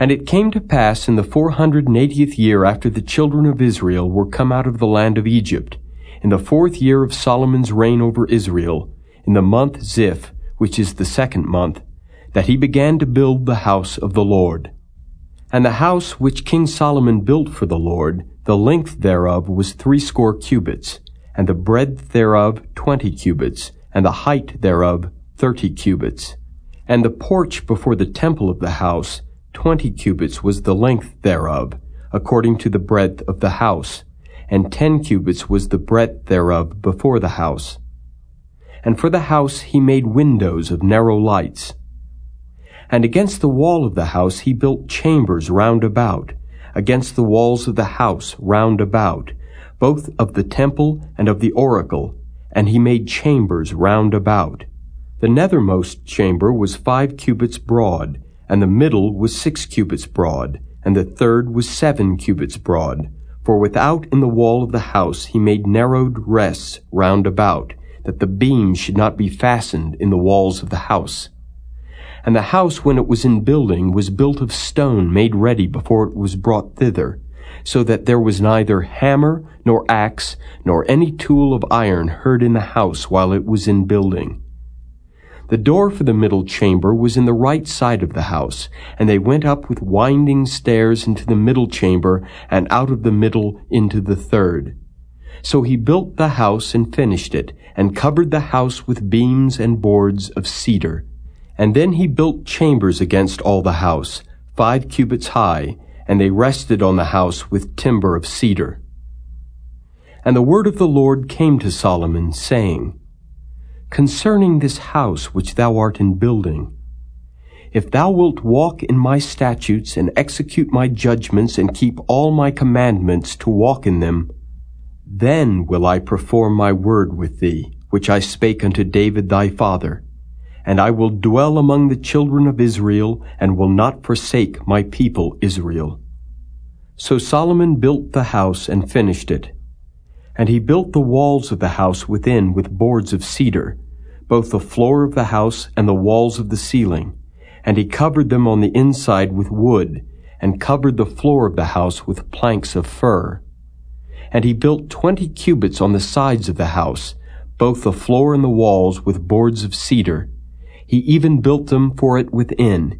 And it came to pass in the four hundred and eightieth year after the children of Israel were come out of the land of Egypt, in the fourth year of Solomon's reign over Israel, in the month Zif, which is the second month, that he began to build the house of the Lord. And the house which King Solomon built for the Lord, the length thereof was threescore cubits, and the breadth thereof twenty cubits, and the height thereof thirty cubits. And the porch before the temple of the house, twenty cubits was the length thereof, according to the breadth of the house, and ten cubits was the breadth thereof before the house. And for the house he made windows of narrow lights. And against the wall of the house he built chambers round about, against the walls of the house round about, both of the temple and of the oracle, and he made chambers round about. The nethermost chamber was five cubits broad, and the middle was six cubits broad, and the third was seven cubits broad. For without in the wall of the house he made narrowed rests round about, that the beams should not be fastened in the walls of the house. And the house, when it was in building, was built of stone made ready before it was brought thither, so that there was neither hammer, nor axe, nor any tool of iron heard in the house while it was in building. The door for the middle chamber was in the right side of the house, and they went up with winding stairs into the middle chamber, and out of the middle into the third. So he built the house and finished it, and covered the house with beams and boards of cedar. And then he built chambers against all the house, five cubits high, and they rested on the house with timber of cedar. And the word of the Lord came to Solomon, saying, Concerning this house which thou art in building, if thou wilt walk in my statutes and execute my judgments and keep all my commandments to walk in them, then will I perform my word with thee, which I spake unto David thy father. And I will dwell among the children of Israel, and will not forsake my people Israel. So Solomon built the house and finished it. And he built the walls of the house within with boards of cedar, both the floor of the house and the walls of the ceiling. And he covered them on the inside with wood, and covered the floor of the house with planks of fir. And he built twenty cubits on the sides of the house, both the floor and the walls with boards of cedar. He even built them for it within,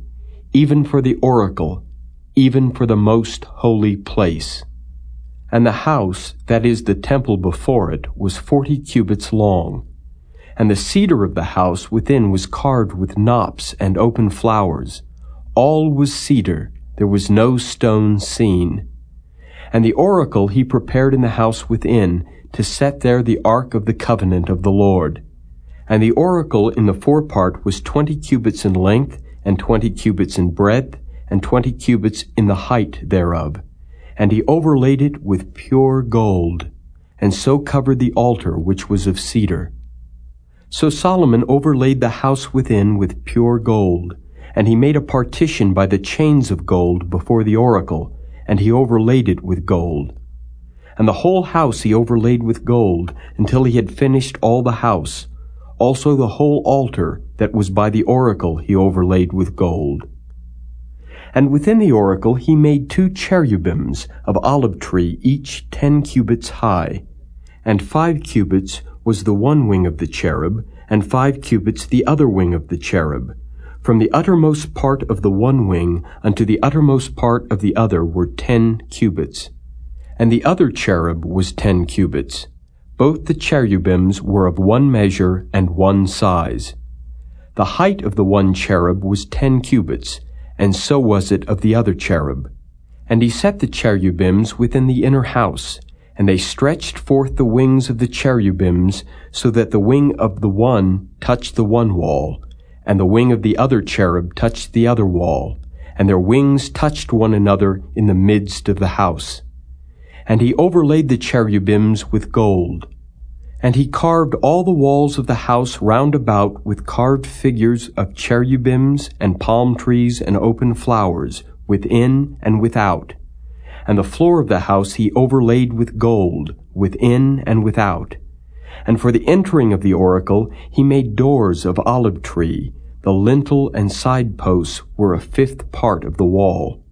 even for the oracle, even for the most holy place. And the house, that is the temple before it, was forty cubits long. And the cedar of the house within was carved with knops and open flowers. All was cedar, there was no stone seen. And the oracle he prepared in the house within, to set there the ark of the covenant of the Lord. And the oracle in the forepart was twenty cubits in length, and twenty cubits in breadth, and twenty cubits in the height thereof. And he overlaid it with pure gold, and so covered the altar which was of cedar. So Solomon overlaid the house within with pure gold, and he made a partition by the chains of gold before the oracle, and he overlaid it with gold. And the whole house he overlaid with gold, until he had finished all the house. Also the whole altar that was by the oracle he overlaid with gold. And within the oracle he made two cherubims of olive tree, each ten cubits high. And five cubits was the one wing of the cherub, and five cubits the other wing of the cherub. From the uttermost part of the one wing unto the uttermost part of the other were ten cubits. And the other cherub was ten cubits. Both the cherubims were of one measure and one size. The height of the one cherub was ten cubits, and so was it of the other cherub. And he set the cherubims within the inner house, and they stretched forth the wings of the cherubims, so that the wing of the one touched the one wall, and the wing of the other cherub touched the other wall, and their wings touched one another in the midst of the house. And he overlaid the cherubims with gold. And he carved all the walls of the house round about with carved figures of cherubims and palm trees and open flowers, within and without. And the floor of the house he overlaid with gold, within and without. And for the entering of the oracle he made doors of olive tree. The lintel and side posts were a fifth part of the wall.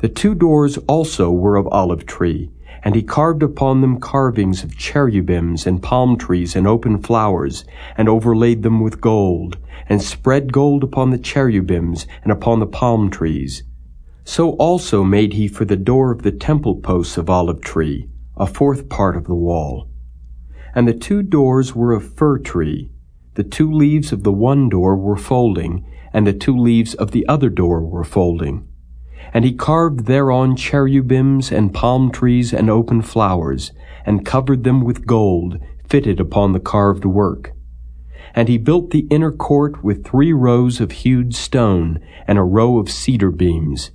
The two doors also were of olive tree, and he carved upon them carvings of cherubims and palm trees and open flowers, and overlaid them with gold, and spread gold upon the cherubims and upon the palm trees. So also made he for the door of the temple posts of olive tree, a fourth part of the wall. And the two doors were of fir tree. The two leaves of the one door were folding, and the two leaves of the other door were folding. And he carved thereon cherubims and palm trees and open flowers, and covered them with gold, fitted upon the carved work. And he built the inner court with three rows of hewed stone, and a row of cedar beams.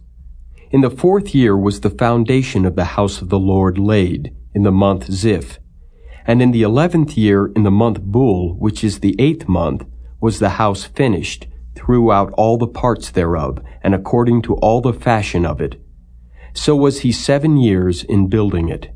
In the fourth year was the foundation of the house of the Lord laid, in the month Zif. And in the eleventh year, in the month Bul, which is the eighth month, was the house finished, throughout all the parts thereof, and according to all the fashion of it. So was he seven years in building it.